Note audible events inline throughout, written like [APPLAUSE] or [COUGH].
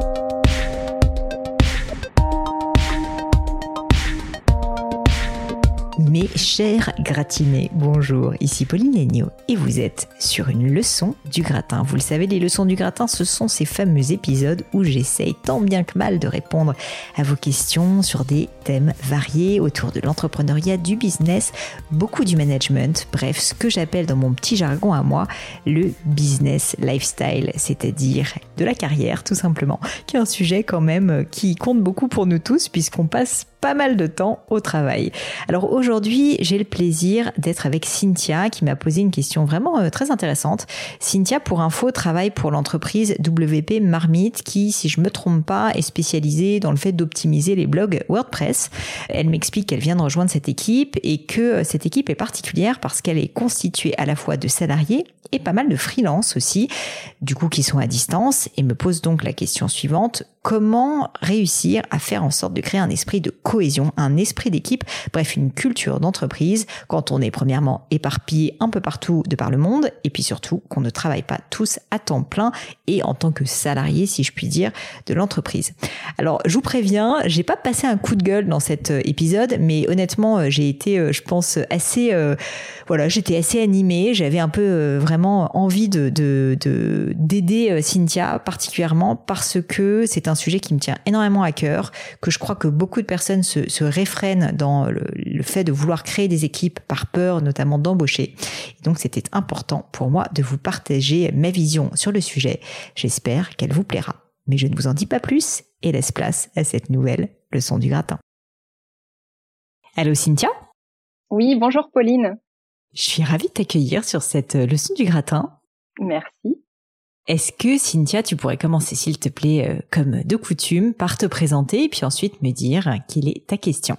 thank you Chers gratinés, bonjour, ici Pauline Legno et vous êtes sur une leçon du gratin. Vous le savez, les leçons du gratin, ce sont ces fameux épisodes où j'essaye tant bien que mal de répondre à vos questions sur des thèmes variés autour de l'entrepreneuriat, du business, beaucoup du management, bref, ce que j'appelle dans mon petit jargon à moi le business lifestyle, c'est-à-dire de la carrière tout simplement, qui est un sujet quand même qui compte beaucoup pour nous tous puisqu'on passe pas mal de temps au travail. Alors aujourd'hui, j'ai le plaisir d'être avec Cynthia qui m'a posé une question vraiment euh, très intéressante. Cynthia, pour info, travaille pour l'entreprise WP Marmite qui, si je me trompe pas, est spécialisée dans le fait d'optimiser les blogs WordPress. Elle m'explique qu'elle vient de rejoindre cette équipe et que euh, cette équipe est particulière parce qu'elle est constituée à la fois de salariés et pas mal de freelance aussi, du coup qui sont à distance et me pose donc la question suivante comment réussir à faire en sorte de créer un esprit de cohésion, un esprit d'équipe, bref, une culture d'entreprise quand on est premièrement éparpillé un peu partout de par le monde et puis surtout qu'on ne travaille pas tous à temps plein et en tant que salarié, si je puis dire, de l'entreprise. Alors, je vous préviens, j'ai pas passé un coup de gueule dans cet euh, épisode, mais honnêtement, euh, j'ai été, euh, je pense, assez, voilà, j'étais assez animée, j'avais un peu vraiment envie de d'aider de, Cynthia particulièrement parce que c'est un sujet qui me tient énormément à cœur, que je crois que beaucoup de personnes se, se réfrènent dans le, le, fait de vouloir créer des équipes par peur notamment d'embaucher. Donc c'était important pour moi de vous partager ma vision sur le sujet. J'espère qu'elle vous plaira. Mais je ne vous en dis pas plus et laisse place à cette nouvelle leçon du gratin. Allô Cynthia? Oui, bonjour Pauline. Je suis ravie de t'accueillir sur cette leçon du gratin. Merci. Est-ce que Cynthia, tu pourrais commencer s'il te plaît, euh, comme de coutume, par te présenter et puis ensuite me dire quelle est ta question?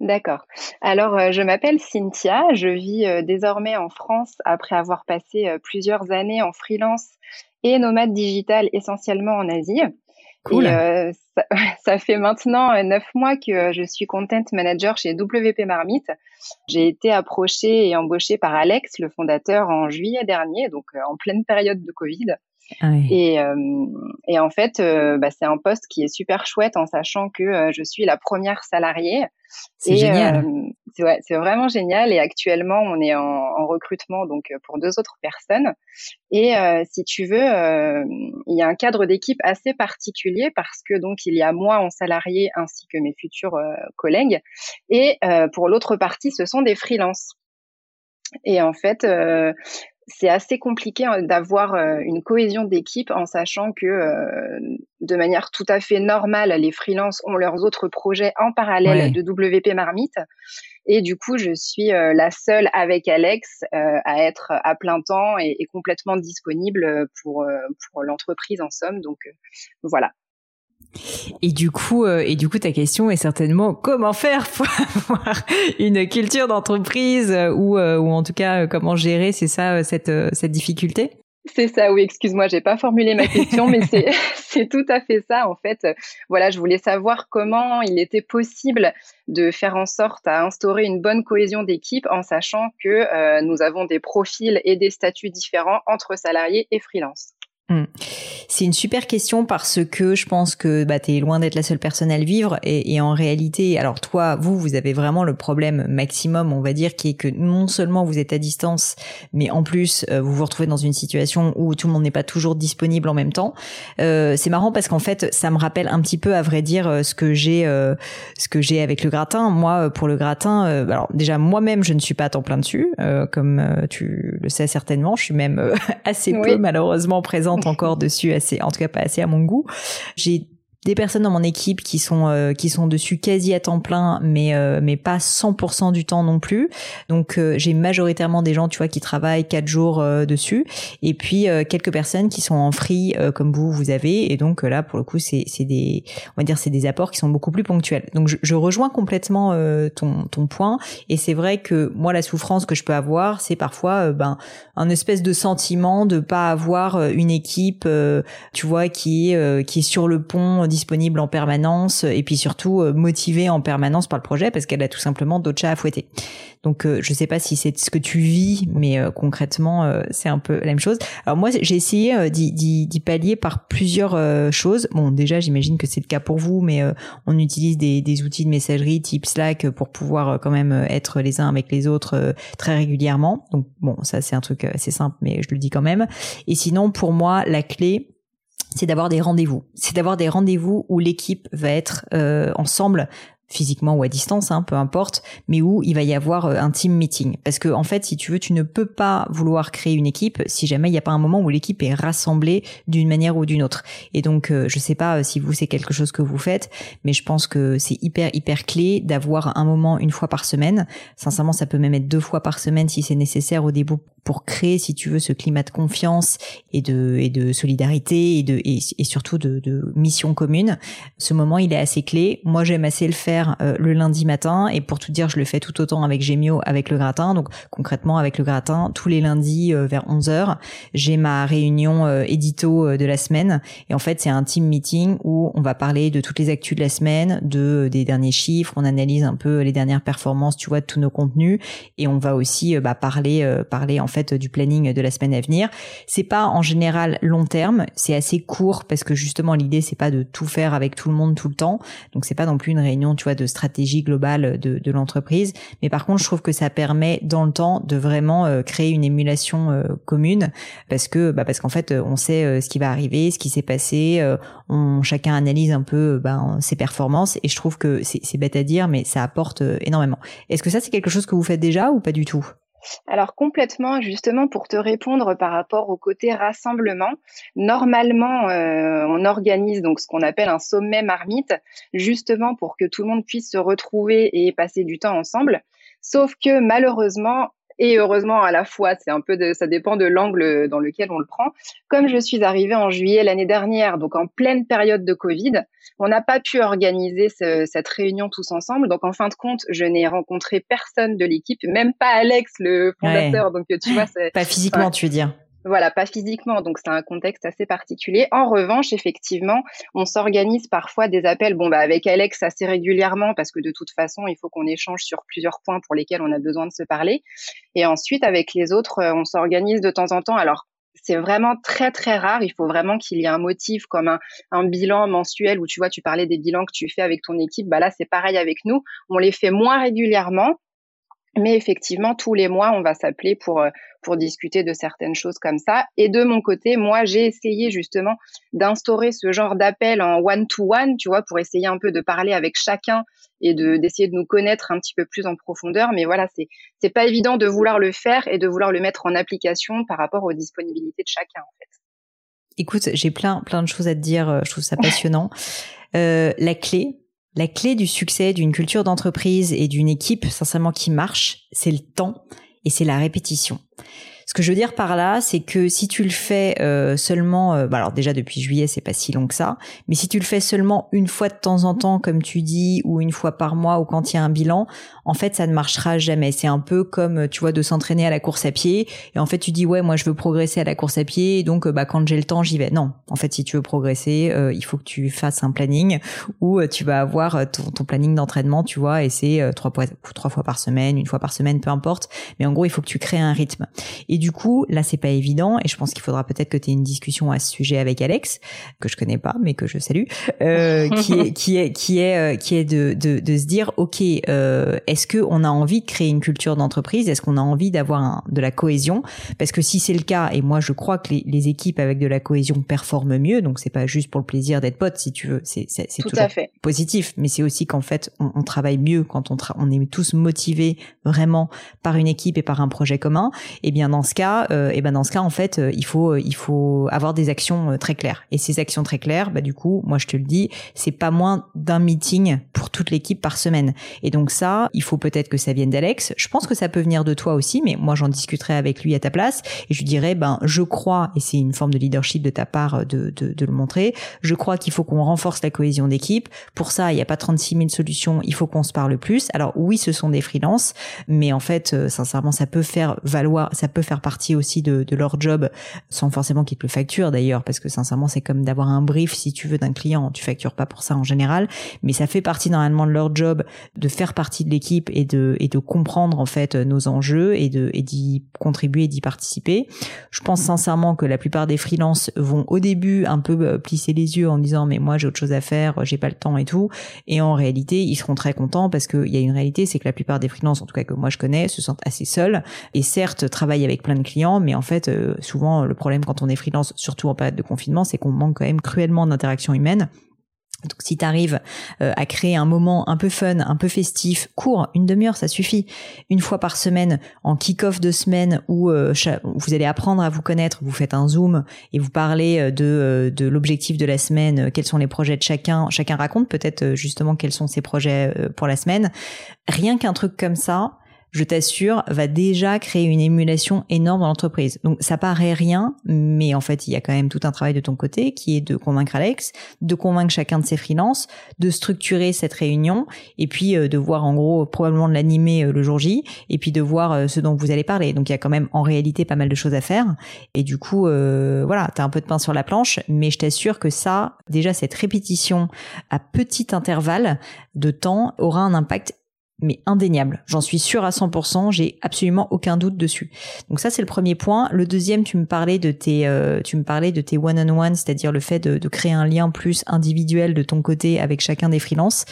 D'accord. Alors, euh, je m'appelle Cynthia, je vis euh, désormais en France après avoir passé plusieurs années en freelance et nomade digital essentiellement en Asie. Cool. Et, ça, [LAUGHS] ça, fait maintenant neuf mois que je suis content manager chez WP Marmite. J'ai été approchée et embauchée par Alex, le fondateur, en juillet dernier, donc en pleine période de Covid. Ah et, euh, et, en fait, euh, bah, c'est un poste qui est super chouette en sachant que euh, je suis la première salariée. C'est génial. c'est ouais, vraiment génial. Et actuellement, on est en, en, recrutement donc pour deux autres personnes. Et si tu veux, il y a un cadre d'équipe assez particulier parce que donc il y a moi en salarié ainsi que mes futurs collègues. Et pour l'autre partie, ce sont des freelances. Et en fait, euh, c'est assez compliqué hein, d'avoir euh, une cohésion d'équipe en sachant que euh, de manière tout à fait normale, les freelances ont leurs autres projets en parallèle de WP Marmite. Et du coup, je suis euh, la seule avec Alex à être à plein temps et, et complètement disponible pour, pour l'entreprise en somme. Donc voilà. Et du coup, euh, et du coup, ta question est certainement comment faire pour [LAUGHS] avoir une culture d'entreprise euh, ou, euh, ou en tout cas comment gérer, c'est ça, cette, cette difficulté? C'est ça, oui. Excuse-moi, j'ai pas formulé ma question, mais c'est [LAUGHS] [LAUGHS] c'est tout à fait ça. En fait, voilà, je voulais savoir comment il était possible de faire en sorte à instaurer une bonne cohésion d'équipe en sachant que nous avons des profils et des statuts différents entre salariés et freelance. Hmm. C'est une super question parce que je pense que bah, tu es loin d'être la seule personne à le vivre et, et, en réalité, alors toi, vous, vous avez vraiment le problème maximum, on va dire, qui est que non seulement vous êtes à distance, mais en plus euh, vous vous retrouvez dans une situation où tout le monde n'est pas toujours disponible en même temps. Euh, c'est marrant parce qu'en fait, ça me rappelle un petit peu, à vrai dire, euh, ce que j'ai, euh, ce que j'ai avec le gratin. Moi, pour le gratin, alors déjà moi-même, je ne suis pas à temps plein dessus, comme tu le sais certainement. Je suis même [LAUGHS] assez peu malheureusement présente encore dessus assez, en tout cas pas assez à mon goût. J'ai des personnes dans mon équipe qui sont euh, qui sont dessus quasi à temps plein mais euh, mais pas 100% du temps non plus. Donc euh, j'ai majoritairement des gens tu vois qui travaillent quatre jours dessus. Et puis quelques personnes qui sont en free comme vous vous avez. Et donc là pour le coup c'est c'est des on va dire c'est des apports qui sont beaucoup plus ponctuels. Donc je, je rejoins complètement ton ton point. Et c'est vrai que moi la souffrance que je peux avoir c'est parfois ben un espèce de sentiment de pas avoir une équipe tu vois qui est qui est sur le pont disponible en permanence et puis surtout motivée en permanence par le projet parce qu'elle a tout simplement d'autres chats à fouetter. Donc je sais pas si c'est ce que tu vis, mais concrètement c'est un peu la même chose. Alors moi j'ai essayé d'y pallier par plusieurs choses. Bon déjà j'imagine que c'est le cas pour vous, mais on utilise des, des outils de messagerie type Slack pour pouvoir quand même être les uns avec les autres très régulièrement. Donc bon ça c'est un truc assez simple, mais je le dis quand même. Et sinon pour moi la clé c'est d'avoir des rendez-vous. C'est d'avoir des rendez-vous où l'équipe va être euh, ensemble physiquement ou à distance, hein, peu importe, mais où il va y avoir euh, un team meeting. Parce que en fait, si tu veux, tu ne peux pas vouloir créer une équipe si jamais il n'y a pas un moment où l'équipe est rassemblée d'une manière ou d'une autre. Et donc, euh, je sais pas euh, si vous c'est quelque chose que vous faites, mais je pense que c'est hyper hyper clé d'avoir un moment une fois par semaine. Sincèrement, ça peut même être deux fois par semaine si c'est nécessaire au début pour créer, si tu veux, ce climat de confiance et de et de solidarité et de et, et surtout de, de mission commune. Ce moment, il est assez clé. Moi, j'aime assez le faire euh, le lundi matin et pour tout dire, je le fais tout autant avec Gemio, avec le gratin. Donc concrètement avec le gratin, tous les lundis euh, vers 11h, j'ai ma réunion euh, édito de la semaine et en fait, c'est un team meeting où on va parler de toutes les actus de la semaine, de des derniers chiffres, on analyse un peu les dernières performances, tu vois, de tous nos contenus et on va aussi bah, parler parler en fait du planning de la semaine à venir. C'est pas en général long terme, c'est assez court parce que justement l'idée c'est pas de tout faire avec tout le monde tout le temps. Donc c'est pas non plus une réunion, tu vois, de stratégie globale de, de l'entreprise. Mais par contre, je trouve que ça permet dans le temps de vraiment euh, créer une émulation euh, commune parce que bah parce qu'en fait, on sait euh, ce qui va arriver, ce qui s'est passé. on chacun analyse un peu ben, ses performances et je trouve que c'est bête à dire, mais ça apporte énormément. Est-ce que ça c'est quelque chose que vous faites déjà ou pas du tout? Alors complètement, justement pour te répondre par rapport au côté rassemblement, normalement euh, on organise donc ce qu'on appelle un sommet marmite, justement pour que tout le monde puisse se retrouver et passer du temps ensemble. Sauf que malheureusement, et heureusement à la fois, c'est un peu de, ça dépend de l'angle dans lequel on le prend. Comme je suis arrivée en juillet l'année dernière, donc en pleine période de Covid, on n'a pas pu organiser cette réunion tous ensemble. Donc en fin de compte, je n'ai rencontré personne de l'équipe, même pas Alex, le fondateur. Donc tu vois, pas physiquement, tu veux dire. Voilà, pas physiquement, donc c'est un contexte assez particulier. En revanche, effectivement, on s'organise parfois des appels, bon, bah, avec Alex assez régulièrement, parce que de toute façon, il faut qu'on échange sur plusieurs points pour lesquels on a besoin de se parler. Et ensuite, avec les autres, euh, on s'organise de temps en temps. Alors, c'est vraiment très très rare. Il faut vraiment qu'il y ait un motif comme un, un, bilan mensuel où tu vois, tu parlais des bilans que tu fais avec ton équipe. Bah là, c'est pareil avec nous. On les fait moins régulièrement, mais effectivement, tous les mois, on va s'appeler pour euh, pour discuter de certaines choses comme ça. Et de mon côté, moi, j'ai essayé justement d'instaurer ce genre d'appel en one-to-one, tu vois, pour essayer un peu de parler avec chacun et de d'essayer de nous connaître un petit peu plus en profondeur. Mais voilà, c'est c'est pas évident de vouloir le faire et de vouloir le mettre en application par rapport aux disponibilités de chacun, en fait. Écoute, j'ai plein plein de choses à te dire. Euh, je trouve ça passionnant. euh, la clé, la clé du succès d'une culture d'entreprise et d'une équipe, sincèrement, qui marche, c'est le temps et c'est la répétition. Ce que je veux dire par là, c'est que si tu le fais euh, seulement, euh, bah alors déjà depuis juillet, c'est pas si long que ça, mais si tu le fais seulement une fois de temps en temps, comme tu dis, ou une fois par mois, ou quand il y a un bilan, en fait, ça ne marchera jamais. C'est un peu comme, tu vois, de s'entraîner à la course à pied, et en fait, tu dis ouais, moi je veux progresser à la course à pied, donc bah quand j'ai le temps, j'y vais. Non, en fait, si tu veux progresser, euh, il faut que tu fasses un planning où tu vas avoir ton, planning d'entraînement, tu vois, et c'est trois fois, par semaine, une fois par semaine, peu importe. Mais en gros, il faut que tu crées un rythme. Du coup, là, c'est pas évident, et je pense qu'il faudra peut-être que tu aies une discussion à ce sujet avec Alex, que je connais pas, mais que je salue, euh, qui est qui est qui est euh, qui est de, de, de se dire, ok, euh, est-ce que on a envie de créer une culture d'entreprise? Est-ce qu'on a envie d'avoir de la cohésion? Parce que si c'est le cas, et moi je crois que les, les, équipes avec de la cohésion performent mieux, donc c'est pas juste pour le plaisir d'être pote, si tu veux, c'est c'est toujours positif, mais c'est aussi qu'en fait on, on, travaille mieux quand on on est tous motivés vraiment par une équipe et par un projet commun. Et bien dans ce cas, euh, et ben dans ce cas en fait, euh, il faut il faut avoir des actions euh, très claires. Et ces actions très claires, bah du coup, moi je te le dis, c'est pas moins d'un meeting pour toute l'équipe par semaine. Et donc ça, il faut peut-être que ça vienne d'Alex. Je pense que ça peut venir de toi aussi, mais moi j'en discuterai avec lui à ta place et je lui dirais ben je crois et c'est une forme de leadership de ta part de de, de le montrer. Je crois qu'il faut qu'on renforce la cohésion d'équipe. Pour ça, il n'y a pas 36 000 solutions. Il faut qu'on se parle plus. Alors oui, ce sont des freelances, mais en fait, sincèrement, ça peut faire valoir, ça peut faire partie aussi de, leur job sans forcément qu'ils te le facturent d'ailleurs parce que sincèrement c'est comme d'avoir un brief si tu veux d'un client. Tu factures pas pour ça en général. Mais ça fait partie normalement de leur job de faire partie de l'équipe et de et de comprendre en fait nos enjeux et de et d'y contribuer d'y participer. Je pense sincèrement que la plupart des freelances vont au début un peu euh, plisser les yeux en disant mais moi j'ai autre chose à faire j'ai pas le temps et tout. Et en réalité ils seront très contents parce qu'il y a une réalité c'est que la plupart des freelances en tout cas que moi je connais se sentent assez seuls. Et certes travaillent avec plein de clients mais en fait euh, souvent le problème quand on est freelance surtout en période de confinement c'est qu'on manque quand même cruellement d'interaction humaine donc si tu arrives euh, à créer un moment un peu fun, un peu festif, court, une demi-heure, ça suffit. Une fois par semaine, en kick-off de semaine où euh, vous allez apprendre à vous connaître, vous faites un zoom et vous parlez de, de l'objectif de la semaine, quels sont les projets de chacun. Chacun raconte peut-être justement quels sont ses projets pour la semaine. Rien qu'un truc comme ça, je t'assure, va déjà créer une émulation énorme dans l'entreprise. Donc ça paraît rien, mais en fait, il y a quand même tout un travail de ton côté qui est de convaincre Alex, de convaincre chacun de ses freelances, de structurer cette réunion et puis euh, de voir en gros probablement de l'animer euh, le jour J et puis de voir euh, ce dont vous allez parler. Donc il y a quand même en réalité pas mal de choses à faire et du coup voilà, tu as un peu de pain sur la planche, mais je t'assure que ça, déjà cette répétition à petit intervalle de temps aura un impact mais indéniable. J'en suis sûre à 100%, j'ai absolument aucun doute dessus. Donc ça c'est le premier point. Le deuxième, tu me parlais de tes, euh, tu me parlais de tes one-on-one, c'est-à-dire le fait de, de, créer un lien plus individuel de ton côté avec chacun des freelances.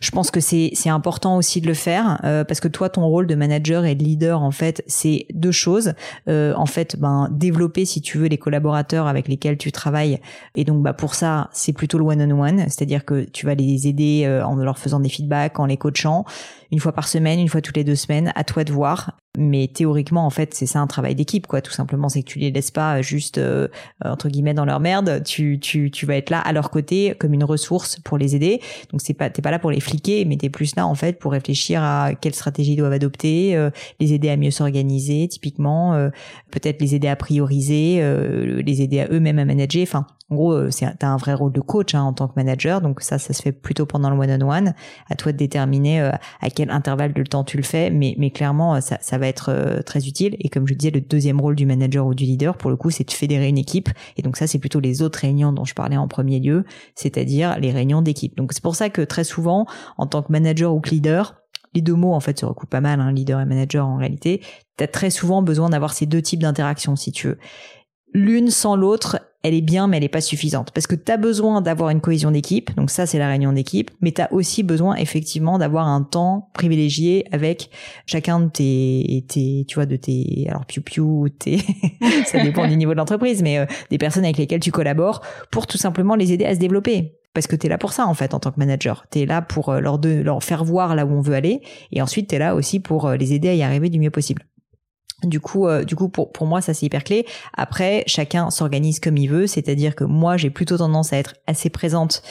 Je pense que c'est important aussi de le faire euh, parce que toi ton rôle de manager et de leader en fait c'est deux choses. Euh, en fait, ben développer si tu veux les collaborateurs avec lesquels tu travailles et donc bah pour ça c'est plutôt le one-on-one, c'est-à-dire que tu vas les aider euh, en leur faisant des feedbacks, en les coachant une fois par semaine, une fois toutes les deux semaines, à toi de voir. Mais théoriquement, en fait, c'est ça un travail d'équipe, quoi. Tout simplement, c'est que tu les laisses pas juste euh, entre guillemets dans leur merde. Tu, tu, tu vas être là à leur côté comme une ressource pour les aider. Donc c'est pas, t'es pas là pour les fliquer, mais t'es plus là en fait pour réfléchir à quelle stratégie ils doivent adopter, euh, les aider à mieux s'organiser, typiquement, euh, peut-être les aider à prioriser, les aider à eux-mêmes à manager. Enfin, en gros, c'est t'as un vrai rôle de coach hein, en tant que manager. Donc ça, ça se fait plutôt pendant le one-on-one. À toi de déterminer à quel intervalle de temps tu le fais, mais, mais clairement, ça, ça va être euh, très utile. Et comme je disais, le deuxième rôle du manager ou du leader, pour le coup, c'est de fédérer une équipe. Et donc ça, c'est plutôt les autres réunions dont je parlais en premier lieu, c'est-à-dire les réunions d'équipe. Donc c'est pour ça que très souvent, en tant que manager ou que leader, les deux mots en fait se recoupent pas mal, hein, leader et manager en réalité, tu as très souvent besoin d'avoir ces deux types d'interactions si tu veux. L'une sans l'autre, elle est bien, mais elle n'est pas suffisante. Parce que tu as besoin d'avoir une cohésion d'équipe, donc ça c'est la réunion d'équipe, mais tu as aussi besoin effectivement d'avoir un temps privilégié avec chacun de tes, tes tu vois, de tes, alors piou piou, tes, [LAUGHS] ça dépend du niveau de l'entreprise, mais euh, des personnes avec lesquelles tu collabores pour tout simplement les aider à se développer. Parce que tu es là pour ça en fait en tant que manager. Tu es là pour euh, leur, de, leur faire voir là où on veut aller et ensuite tu es là aussi pour euh, les aider à y arriver du mieux possible. Du coup, euh, du coup, pour pour moi, ça c'est hyper clé. Après, chacun s'organise comme il veut, c'est-à-dire que moi, j'ai plutôt tendance à être assez présente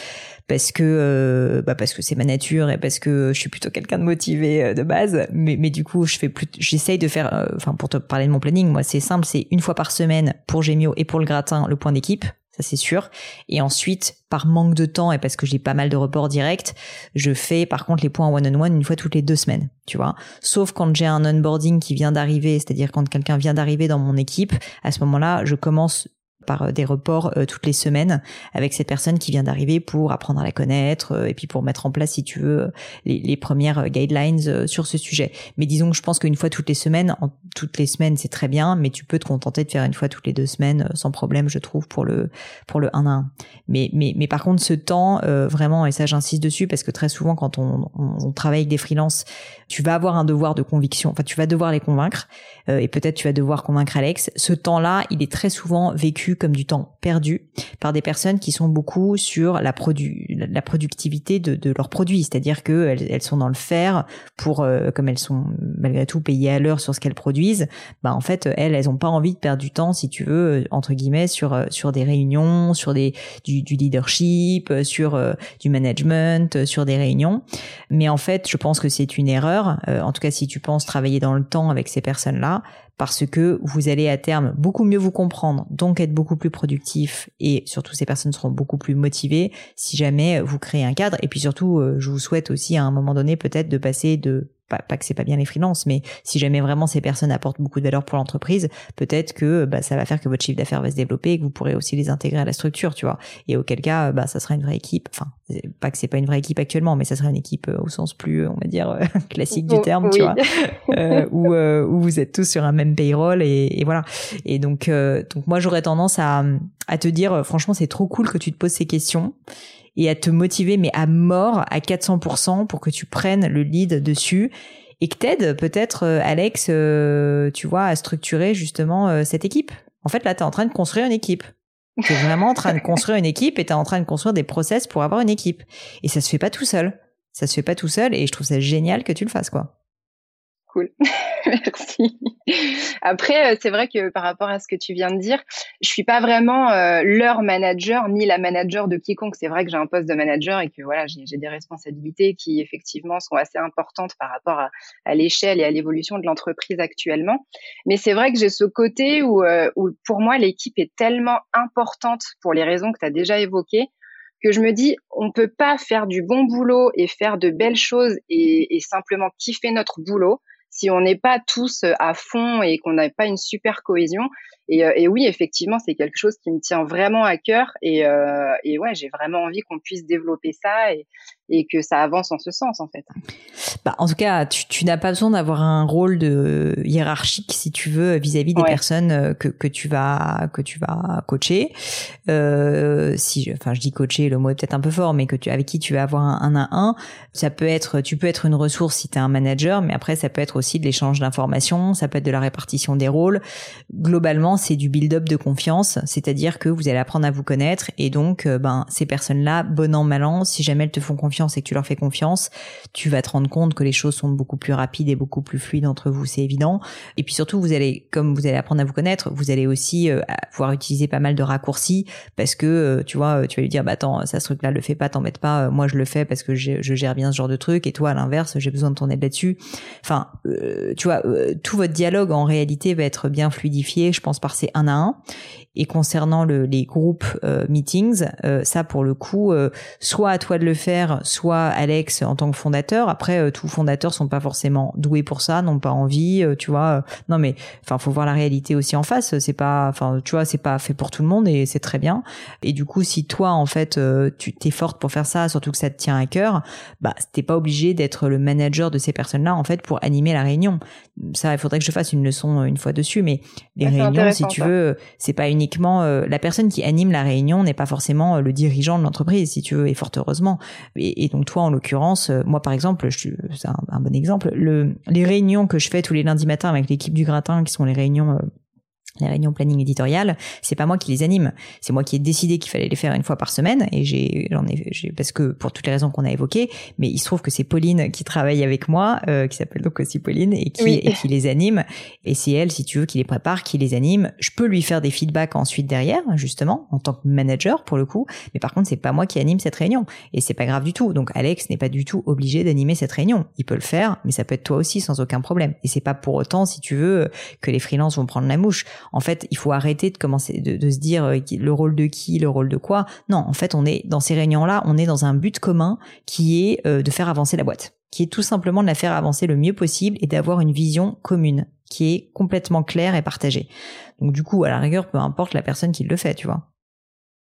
parce que euh, bah parce que c'est ma nature et parce que je suis plutôt quelqu'un de motivé euh, de base. Mais mais du coup, je fais plus, j'essaye de faire, enfin pour te parler de mon planning, moi c'est simple, c'est une fois par semaine pour Gémio et pour le gratin le point d'équipe c'est sûr. Et ensuite, par manque de temps et parce que j'ai pas mal de reports directs, je fais par contre les points one-on-one une fois toutes les deux semaines, tu vois. Sauf quand j'ai un onboarding qui vient d'arriver, c'est-à-dire quand quelqu'un vient d'arriver dans mon équipe, à ce moment-là, je commence par euh, des reports euh, toutes les semaines avec cette personne qui vient d'arriver pour apprendre à la connaître euh, et puis pour mettre en place, si tu veux, les, premières guidelines sur ce sujet. Mais disons que je pense qu'une fois toutes les semaines, toutes les semaines, c'est très bien, mais tu peux te contenter de faire une fois toutes les deux semaines sans problème, je trouve, pour le pour le 1 à 1. Mais mais mais par contre, ce temps, vraiment, et ça j'insiste dessus parce que très souvent quand on travaille avec des freelances, tu vas avoir un devoir de conviction. Enfin, tu vas devoir les convaincre et peut-être tu vas devoir convaincre Alex. Ce temps-là, il est très souvent vécu comme du temps perdu par des personnes qui sont beaucoup sur la, la productivité de, de leurs produits, c'est-à-dire qu'elles elles sont dans le faire pour, euh, comme elles sont malgré tout payées à l'heure sur ce qu'elles produisent, bah en fait elles, elles ont pas envie de perdre du temps, si tu veux, entre guillemets, sur euh, sur des réunions, sur des du, du leadership, sur euh, du management, sur des réunions. Mais en fait, je pense que c'est une erreur. en tout cas, si tu penses travailler dans le temps avec ces personnes-là, parce que vous allez à terme beaucoup mieux vous comprendre, donc être beaucoup plus productif et surtout ces personnes seront beaucoup plus motivées si jamais vous créez un cadre. Et puis surtout, euh, je vous souhaite aussi à un moment donné peut-être de passer de pas, que c'est pas bien les freelances, mais si jamais vraiment ces personnes apportent beaucoup de valeur pour l'entreprise, peut-être que bah, ça va faire que votre chiffre d'affaires va se développer et que vous pourrez aussi les intégrer à la structure, tu vois. Et auquel cas, bah, ça sera une vraie équipe. Enfin, pas que c'est pas une vraie équipe actuellement, mais ça sera une équipe euh, au sens plus, on va dire, euh, [LAUGHS] classique du terme, tu vois, [LAUGHS] euh, où, où vous êtes tous sur un même payroll et, et voilà. Et donc, donc moi, j'aurais tendance à, à te dire, franchement, c'est trop cool que tu te poses ces questions et à te motiver, mais à mort, à 400% pour que tu prennes le lead dessus et que t'aides peut-être, euh, Alex, euh, tu vois, à structurer justement euh, cette équipe. En fait, là, tu es en train de construire une équipe. Tu es vraiment en train de construire une équipe et tu es en train de construire des process pour avoir une équipe. Et ça se fait pas tout seul. Ça se fait pas tout seul et je trouve ça génial que tu le fasses, quoi. Cool. [LAUGHS] [LAUGHS] Merci. Après, euh, c'est vrai que par rapport à ce que tu viens de dire, je suis pas vraiment euh, leur manager ni la manager de quiconque. C'est vrai que j'ai un poste de manager et que voilà, j'ai des responsabilités qui effectivement sont assez importantes par rapport à, l'échelle et à l'évolution de l'entreprise actuellement. Mais c'est vrai que j'ai ce côté où, euh, pour moi l'équipe est tellement importante pour les raisons que tu as déjà évoquées que je me dis, on peut pas faire du bon boulot et faire de belles choses et, et simplement kiffer notre boulot si on n'est pas tous euh, à fond et qu'on n'a pas une super cohésion. Et, euh, et oui, effectivement, c'est quelque chose qui me tient vraiment à cœur. Et, euh, et ouais, j'ai vraiment envie qu'on puisse développer ça et, et que ça avance en ce sens en fait. Bah, en tout cas, tu, tu n'as pas besoin d'avoir un rôle de hiérarchique si tu veux vis-à-vis des personnes euh, que, que tu vas que tu vas coacher. Euh, si, enfin, je dis coacher, le mot est peut-être un peu fort, mais que tu avec qui tu vas avoir un 1 à un. Ça peut être, tu peux être une ressource si tu es un manager, mais après ça peut être aussi de l'échange d'informations, ça peut être de la répartition des rôles. Globalement, c'est du build-up de confiance, c'est-à-dire que vous allez apprendre à vous connaître et donc, euh, ben, ces personnes-là, bon an mal an, si jamais elles te font confiance et que tu leur fais confiance, tu vas te rendre compte que les choses sont beaucoup plus rapides et beaucoup plus fluides entre vous, c'est évident. Et puis surtout, vous allez, comme vous allez apprendre à vous connaître, vous allez aussi euh, pouvoir utiliser pas mal de raccourcis parce que, euh, tu vois, tu vas lui dire, bah attends, ça ce truc-là, le fais pas, t'embête pas, euh, moi je le fais parce que je, gère bien ce genre de truc et toi, à l'inverse, j'ai besoin de ton aide là-dessus. Enfin, tu vois, tout votre dialogue en réalité va être bien fluidifié, je pense, par ces un à un. Et concernant le, les groupes meetings, ça pour le coup, soit à toi de le faire, soit Alex en tant que fondateur. Après, euh, tous fondateurs sont pas forcément doués pour ça, n'ont pas envie, euh, tu vois. non, mais enfin, faut voir la réalité aussi en face. C'est pas, enfin, tu vois, c'est pas fait pour tout le monde et c'est très bien. Et du coup, si toi, en fait, euh, tu t'es forte pour faire ça, surtout que ça te tient à cœur, bah, t'es pas obligé d'être le manager de ces personnes-là, en fait, pour animer la réunion. Ça, il faudrait que je fasse une leçon une fois dessus, mais les réunions, si tu veux, c'est pas uniquement la personne qui anime la réunion n'est pas forcément le dirigeant de l'entreprise, si tu veux, et fort heureusement. Et, donc toi, en l'occurrence, euh, moi par exemple, c'est un, bon exemple, le, les réunions que je fais tous les lundis matins avec l'équipe du gratin, qui sont les réunions euh, les réunions planning éditorial, c'est pas moi qui les anime, c'est moi qui ai décidé qu'il fallait les faire une fois par semaine et j'ai j'en ai j'ai parce que pour toutes les raisons qu'on a évoquées, mais il se trouve que c'est Pauline qui travaille avec moi, euh, qui s'appelle donc aussi Pauline et qui et qui les anime et c'est elle si tu veux qui les prépare, qui les anime. Je peux lui faire des feedbacks ensuite derrière justement en tant que manager pour le coup, mais par contre c'est pas moi qui anime cette réunion et c'est pas grave du tout. Donc Alex n'est pas du tout obligé d'animer cette réunion. Il peut le faire, mais ça peut être toi aussi sans aucun problème. Et c'est pas pour autant si tu veux que les freelances vont prendre la mouche en fait, il faut arrêter de commencer de, se dire euh, le rôle de qui, le rôle de quoi. Non, en fait, on est dans ces réunions-là, on est dans un but commun qui est euh, de faire avancer la boîte, qui est tout simplement de la faire avancer le mieux possible et d'avoir une vision commune qui est complètement claire et partagée. Donc du coup, à la rigueur, peu importe la personne qui le fait, tu vois.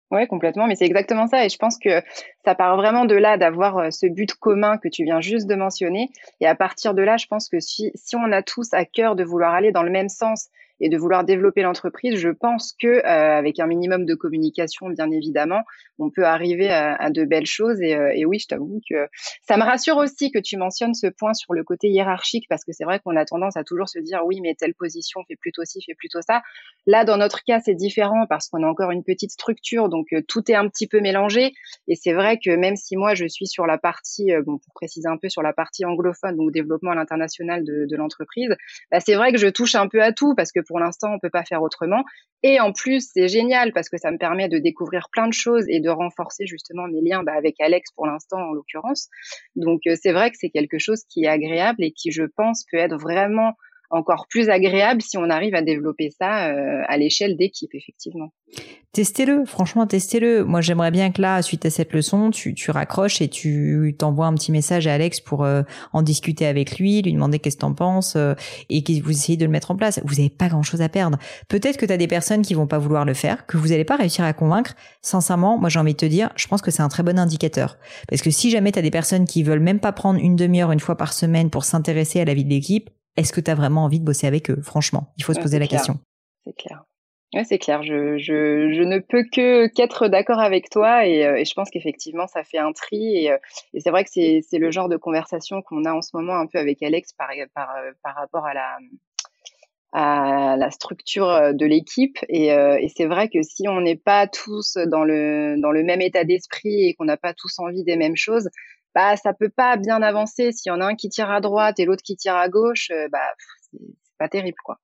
Ouais, complètement, mais c'est exactement ça. Et je pense que ça part vraiment de là, d'avoir euh, ce but commun que tu viens juste de mentionner. Et à partir de là, je pense que si, si on a tous à cœur de vouloir aller dans le même sens et de vouloir développer l'entreprise, je pense que euh, avec un minimum de communication, bien évidemment, on peut arriver à, de belles choses. Et, euh, et oui, je t'avoue que ça me rassure aussi que tu mentionnes ce point sur le côté hiérarchique, parce que c'est vrai qu'on a tendance à toujours se dire oui, mais telle position fait plutôt ci, fait plutôt ça. Là, dans notre cas, c'est différent parce qu'on a encore une petite structure, donc euh, tout est un petit peu mélangé. Et c'est vrai que même si moi je suis sur la partie, bon, pour préciser un peu sur la partie anglophone, donc développement à l'international de, de l'entreprise, bah, c'est vrai que je touche un peu à tout parce que pour l'instant, on peut pas faire autrement. Et en plus, c'est génial parce que ça me permet de découvrir plein de choses et de renforcer justement mes liens bah, avec Alex pour l'instant en l'occurrence. Donc euh, c'est vrai que c'est quelque chose qui est agréable et qui, je pense, peut être vraiment encore plus agréable si on arrive à développer ça euh, à l'échelle d'équipe, effectivement. Testez-le, franchement, testez-le. Moi, j'aimerais bien que là, suite à cette leçon, tu, tu raccroches et tu t'envoies un petit message à Alex pour euh, en discuter avec lui, lui demander qu'est-ce que t'en penses euh, et que vous essayez de le mettre en place. Vous n'avez pas grand-chose à perdre. Peut-être que tu as des personnes qui vont pas vouloir le faire, que vous n'allez pas réussir à convaincre. Sincèrement, moi, j'ai envie de te dire, je pense que c'est un très bon indicateur. Parce que si jamais tu as des personnes qui veulent même pas prendre une demi-heure une fois par semaine pour s'intéresser à la vie de l'équipe, est-ce que tu as vraiment envie de bosser avec eux? Franchement, il faut se poser la question. C'est clair. Ouais, c'est clair. Je, je, je, ne peux que qu'être d'accord avec toi et, euh, et je pense qu'effectivement ça fait un tri et, euh, et c'est vrai que c'est, c'est le genre de conversation qu'on a en ce moment un peu avec Alex par, par, euh, par rapport à la à la structure de l'équipe et, et c'est vrai que si on n'est pas tous dans le dans le même état d'esprit et qu'on n'a pas tous envie des mêmes choses, bah ça peut pas bien avancer. S'il y en a un qui tire à droite et l'autre qui tire à gauche, bah c'est pas terrible quoi.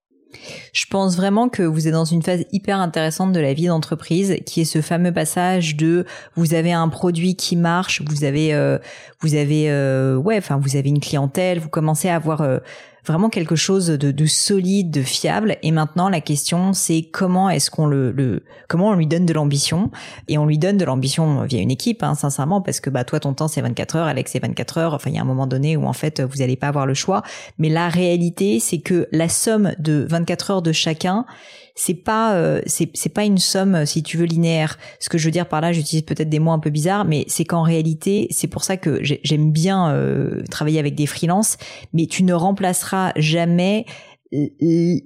Je pense vraiment que vous êtes dans une phase hyper intéressante de la vie d'entreprise, qui est ce fameux passage de vous avez un produit qui marche, vous avez, euh, vous avez, euh, ouais, enfin vous avez une clientèle, vous commencez à avoir euh, vraiment quelque chose de, de, solide, de fiable. Et maintenant, la question, c'est comment est-ce qu'on le, comment on lui donne de l'ambition? Et on lui donne de l'ambition via une équipe, hein, sincèrement, parce que bah toi, ton temps c'est 24 heures, Alex c'est 24 heures. Enfin, il y a un moment donné où en fait vous n'allez pas avoir le choix. Mais la réalité, c'est que la somme de 24 heures de chacun c'est pas euh, c'est pas une somme si tu veux linéaire. Ce que je veux dire par là, j'utilise peut-être des mots un peu bizarres, mais c'est qu'en réalité, c'est pour ça que j'aime bien euh, travailler avec des freelances, mais tu ne remplaceras jamais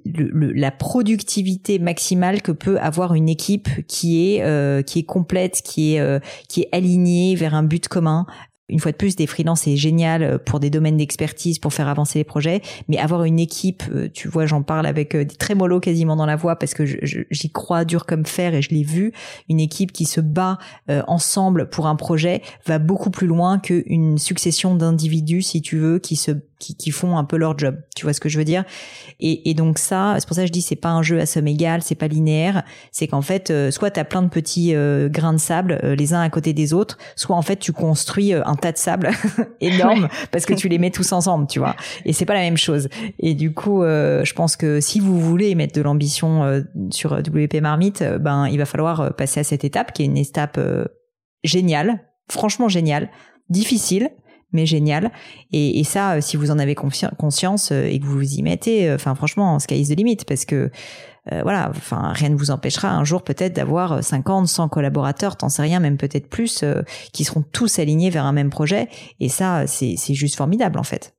la productivité maximale que peut avoir une équipe qui est euh, qui est complète, qui est qui est alignée vers un but commun, une fois de plus, des freelances c'est génial euh, pour des domaines d'expertise, pour faire avancer les projets, mais avoir une équipe, euh, tu vois, j'en parle avec euh, des trémolos quasiment dans la voix parce que j'y crois dur comme fer et je l'ai vu, une équipe qui se bat ensemble pour un projet va beaucoup plus loin qu'une succession d'individus, si tu veux, qui se qui, qui, font un peu leur job. Tu vois ce que je veux dire? Et, et, donc ça, c'est pour ça que je dis c'est pas un jeu à somme égale, c'est pas linéaire. C'est qu'en fait, euh, soit tu as plein de petits euh, grains de sable euh, les uns à côté des autres, soit en fait tu construis un tas de sable [LAUGHS] énorme parce que tu les mets tous ensemble, tu vois. Et c'est pas la même chose. Et du coup, je pense que si vous voulez mettre de l'ambition sur WP Marmite, ben il va falloir passer à cette étape qui est une étape géniale, franchement géniale, difficile mais génial. Et, ça, euh, si vous en avez conscience euh, et que vous vous y mettez, euh, enfin franchement, sky is the limit parce que voilà, enfin rien ne vous empêchera un jour peut-être d'avoir 50, 100 collaborateurs, t'en sais rien, même peut-être plus, qui seront tous alignés vers un même projet. Et ça, c'est juste formidable en fait.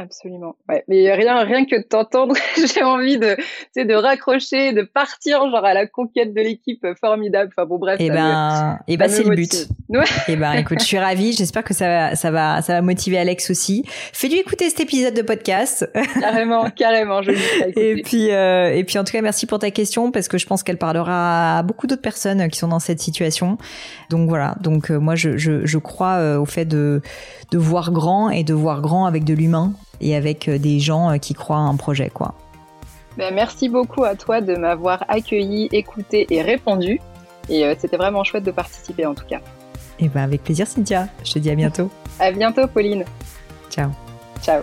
Absolument. Ouais. Mais rien, rien que de t'entendre, [LAUGHS] j'ai envie de, de raccrocher, de partir genre à la conquête de l'équipe formidable. Enfin bon, bref. Et eh ben, et eh ben c'est le but. Ouais. Et eh ben, écoute, je suis ravie. J'espère que ça va, ça va, ça va motiver Alex aussi. Fais-lui écouter cet épisode de podcast. [LAUGHS] Carrément, carrément. Je et puis, euh, et puis en tout cas, merci pour ta question parce que je pense qu'elle parlera à beaucoup d'autres personnes qui sont dans cette situation. Donc voilà. Donc euh, moi, je, je, je crois euh, au fait de, de voir grand et de voir grand avec de l'humain et avec euh, des gens euh, qui croient à un projet, quoi. Ben, merci beaucoup à toi de m'avoir accueilli, écouté et répondu. Et euh, c'était vraiment chouette de participer en tout cas. Et ben avec plaisir Cynthia. Je te dis à bientôt. à bientôt Pauline. Ciao. Ciao.